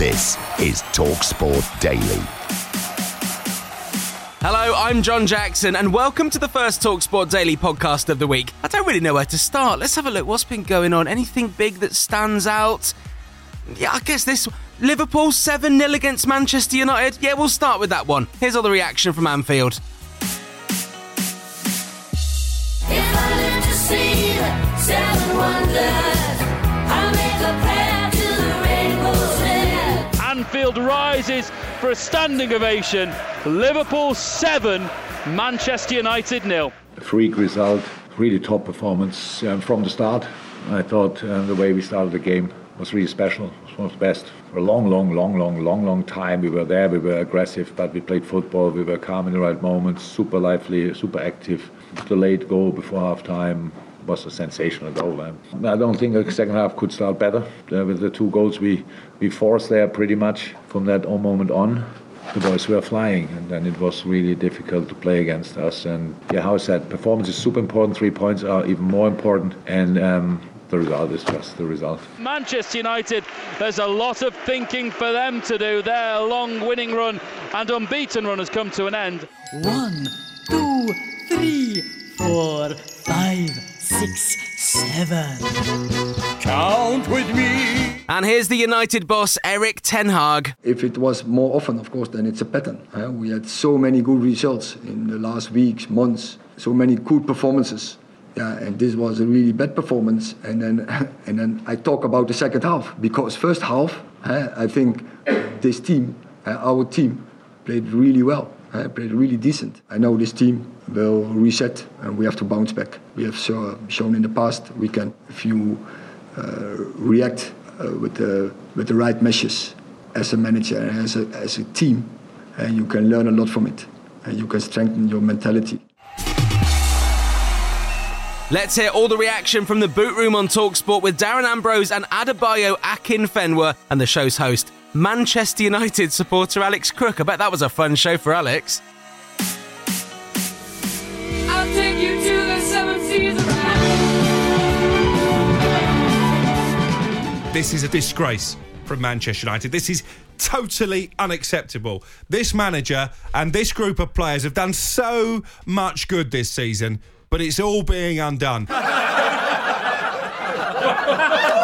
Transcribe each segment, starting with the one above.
This is TalkSport Daily. Hello, I'm John Jackson, and welcome to the first Talksport Daily podcast of the week. I don't really know where to start. Let's have a look. What's been going on? Anything big that stands out? Yeah, I guess this Liverpool 7 0 against Manchester United. Yeah, we'll start with that one. Here's all the reaction from Anfield. If I live to see the seven wonders, Anfield rises for a standing ovation. Liverpool 7, Manchester United nil. A freak result, really top performance um, from the start. I thought um, the way we started the game was really special. It was one of the best. For a long, long, long, long, long, long time, we were there, we were aggressive, but we played football, we were calm in the right moments, super lively, super active. The late goal before half time was a sensational goal. I don't think the second half could start better. Uh, with the two goals we, we forced there pretty much from that moment on the boys were flying, and then it was really difficult to play against us. And yeah, how I said, performance is super important. Three points are even more important, and um, the result is just the result. Manchester United, there's a lot of thinking for them to do. Their long winning run and unbeaten run has come to an end. One, two, three, four, five, six, seven. count with me. And here's the United boss, Erik Ten Hag. If it was more often, of course, then it's a pattern. uh, we had so many good results in the last weeks, months, so many good performances. Yeah, and this was a really bad performance. And then, and then I talk about the second half because first half, uh, I think this team, uh, our team, played really well. Uh, played really decent. I know this team will reset and we have to bounce back. We have so, shown in the past we can, if you uh, react uh, with the with the right measures as a manager and as a, as a team, and you can learn a lot from it, and you can strengthen your mentality. Let's hear all the reaction from the boot room on Talksport with Darren Ambrose and Adebayo Akinfenwa and the show's host, Manchester United supporter Alex Crook. I bet that was a fun show for Alex. I'll take you to the seven seas. This is a disgrace from Manchester United. This is totally unacceptable. This manager and this group of players have done so much good this season, but it's all being undone.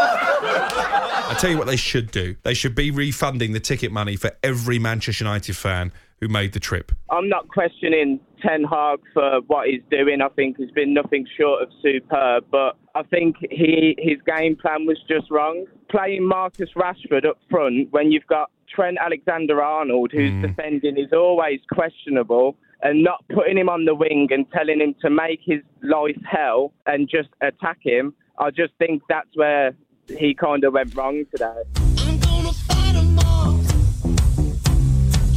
I tell you what they should do. They should be refunding the ticket money for every Manchester United fan who made the trip. I'm not questioning Ten Hag for what he's doing. I think he's been nothing short of superb, but I think he his game plan was just wrong. Playing Marcus Rashford up front when you've got Trent Alexander-Arnold, who's hmm. defending, is always questionable, and not putting him on the wing and telling him to make his life hell and just attack him. I just think that's where he kind of went wrong today. I'm gonna fight 'em all.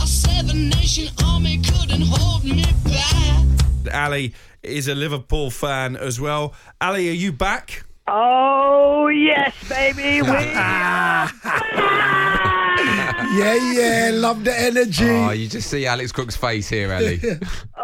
A seven nation army couldn't hold me back. Ali is a Liverpool fan as well. Ali, are you back? Oh yes, baby. We Yeah, yeah, love the energy. Oh, you just see Alex Crook's face here, Ali.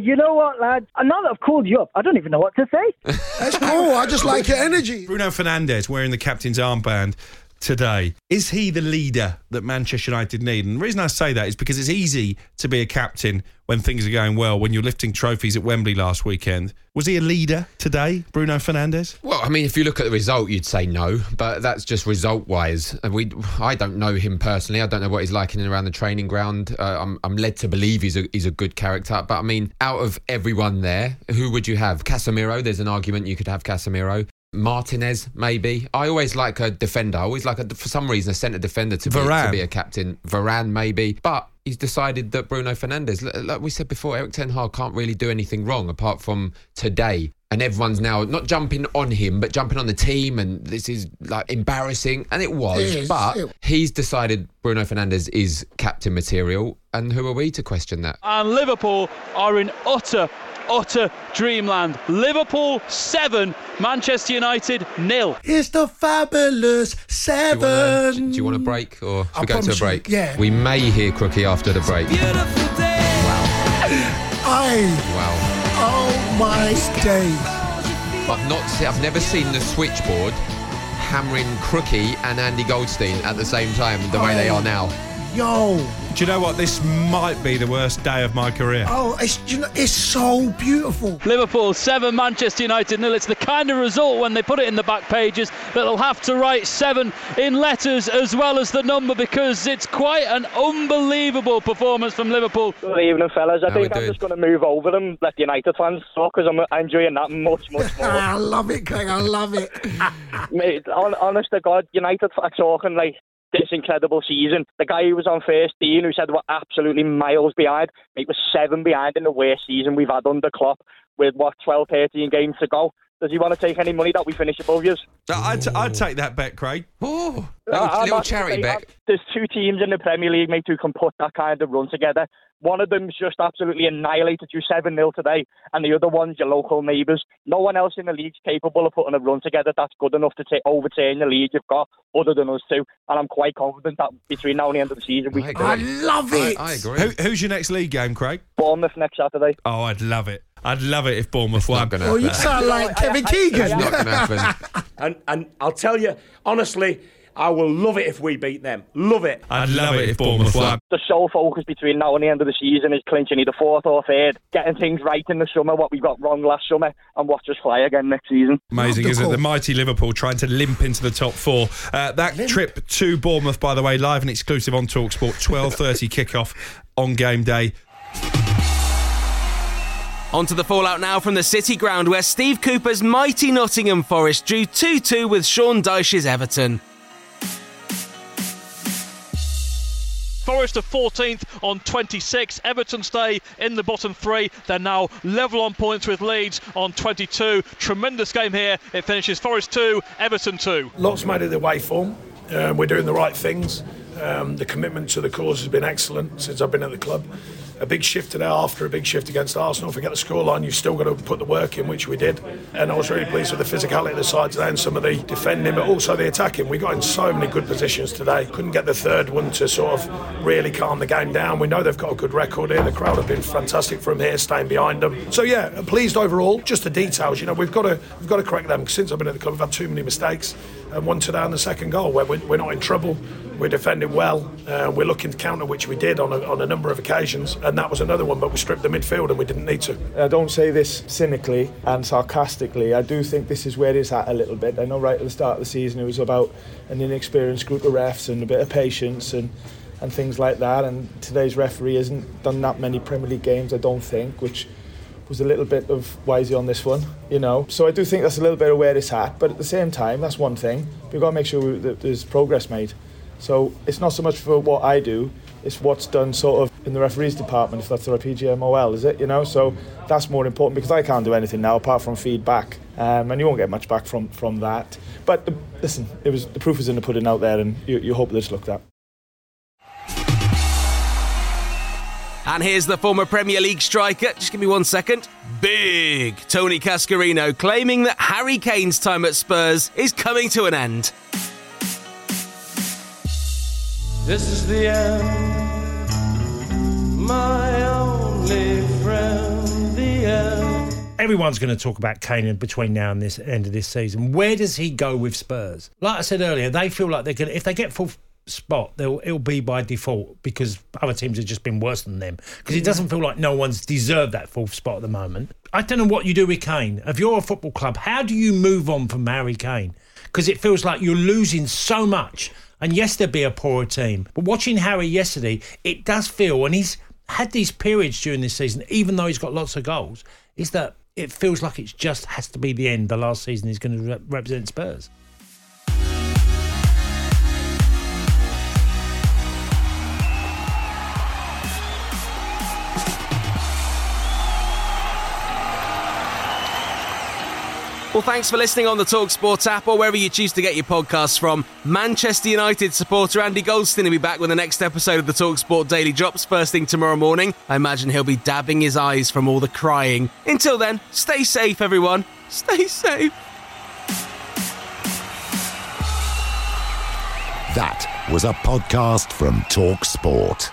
You know what, lads? Now that I've called you up, I don't even know what to say. That's cool. I just like your energy. Bruno Fernandes wearing the captain's armband today. Is he the leader that Manchester United need? And the reason I say that is because it's easy to be a captain when things are going well, when you're lifting trophies at Wembley last weekend. Was he a leader today, Bruno Fernandes? Well, I mean, if you look at the result, you'd say no, but that's just result wise. We, I don't know him personally. I don't know what he's like in and around the training ground. Uh, I'm, I'm led to believe he's a, he's a good character. But I mean, out of everyone there, who would you have? Casemiro. There's an argument you could have Casemiro. Martinez, maybe. I always like a defender. I always like, a, for some reason, a centre defender to be, to be a captain. Varane, maybe. But he's decided that Bruno Fernandes, like we said before, Erik Ten Hag can't really do anything wrong apart from today. And everyone's now not jumping on him, but jumping on the team. And this is like embarrassing. And it was. It is. But It- he's decided Bruno Fernandes is captain material. And who are we to question that? And Liverpool are in utter, utter dreamland. Liverpool 7, Manchester United nil. It's the fabulous seven. Do you want a break or should I we go to a promise you, break? yeah. We may hear Crookie after the break. Wow. I. Wow. Oh my days. I've not. Se- I've never seen the switchboard hammering Crookie and Andy Goldstein at the same time the way they oh. are now. Yo. Do you know what? This might be the worst day of my career. Oh, it's you know, it's so beautiful. Liverpool 7, Manchester United nil. It's the kind of result when they put it in the back pages that they'll have to write 7 in letters as well as the number because it's quite an unbelievable performance from Liverpool. Good evening, fellas. I How think I'm doing? just going to move over and let the United fans talk because I'm enjoying that much, much more. I love it, Craig. I love it. Mate, hon- honest to God, United fans are talking like this incredible season. The guy who was on first team who said we're absolutely miles behind, mate, was seven behind in the worst season we've had under Klopp with, what, 12, 13 games to go. Does he want to take any money that we finish above you? I'd, I'd take that bet, Craig. Oh, Uh, I'm not gonna say, uh, There's two teams in the Premier League, mate, who can put that kind of run together. One of them's just absolutely annihilated you 7 0 today, and the other one's your local neighbours. No one else in the league's capable of putting a run together that's good enough to ta- overturn the lead you've got, other than us two. And I'm quite confident that between now and the end of the season, we can do it. love it. Who, who's your next league game, Craig? Bournemouth next Saturday. Oh, I'd love it. I'd love it if Bournemouth won. Oh, you sound like Kevin Keegan. Not going to happen. and and I'll tell you honestly, I will love it if we beat them. Love it. I'd love it if Bournemouth won. The sole focus between now and the end of the season is clinching either fourth or third, getting things right in the summer, what we got wrong last summer, and watch us fly again next season. Amazing, isn't it? The mighty Liverpool trying to limp into the top four. Uh, that trip to Bournemouth, by the way, live and exclusive on Talksport, twelve thirty kickoff on game day. On to the fallout now from the City Ground, where Steve Cooper's mighty Nottingham Forest drew 2 2 with Sean Dyche's Everton. Forest are 14th on 26. Everton stay in the bottom three. They're now level on points with Leeds on 22. Tremendous game here. It finishes Forest 2, Everton 2. Lots made of the way form. Um, we're doing the right things. Um, the commitment to the cause has been excellent since I've been at the club. A big shift today after a big shift against Arsenal. Forget the scoreline, you've still got to put the work in, which we did. And I was really pleased with the physicality of the side today and some of the defending, but also the attacking. We got in so many good positions today. Couldn't get the third one to sort of really calm the game down. We know they've got a good record here. The crowd have been fantastic from here, staying behind them. So yeah, pleased overall. Just the details, you know, we've got to we've got to correct them. Since I've been at the club, we've had too many mistakes. And one today on the second goal, where we're not in trouble. We're defending well. Uh, we're looking to counter, which we did on a, on a number of occasions, and that was another one. But we stripped the midfield, and we didn't need to. I don't say this cynically and sarcastically. I do think this is where it's at a little bit. I know right at the start of the season it was about an inexperienced group of refs and a bit of patience and and things like that. And today's referee hasn't done that many Premier League games, I don't think, which was a little bit of why is he on this one, you know. So I do think that's a little bit of where it's at. But at the same time, that's one thing. We've got to make sure that there's progress made. So it's not so much for what I do, it's what's done sort of in the referees department, if that's the PGMOL, is it? You know, so that's more important because I can't do anything now apart from feedback, um, and you won't get much back from from that. But the, listen, it was the proof is in the pudding out there, and you, you hope that it's looked at. And here's the former Premier League striker. Just give me one second. Big Tony Cascarino claiming that Harry Kane's time at Spurs is coming to an end. This is the end, my only friend, the end. everyone's going to talk about Kane between now and this end of this season. Where does he go with Spurs? Like I said earlier, they feel like they're going to, if they get fourth spot, they'll, it'll be by default because other teams have just been worse than them. Because it doesn't feel like no one's deserved that fourth spot at the moment. I don't know what you do with Kane. If you're a football club, how do you move on from Harry Kane? Because it feels like you're losing so much. And yes, there'd be a poorer team. But watching Harry yesterday, it does feel, and he's had these periods during this season, even though he's got lots of goals, is that it feels like it just has to be the end. The last season he's going to re- represent Spurs. Well, thanks for listening on the Talk Talksport app or wherever you choose to get your podcasts from. Manchester United supporter Andy Goldstein will be back with the next episode of the Talksport Daily drops first thing tomorrow morning. I imagine he'll be dabbing his eyes from all the crying. Until then, stay safe, everyone. Stay safe. That was a podcast from Talk Sport.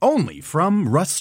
Only from Rust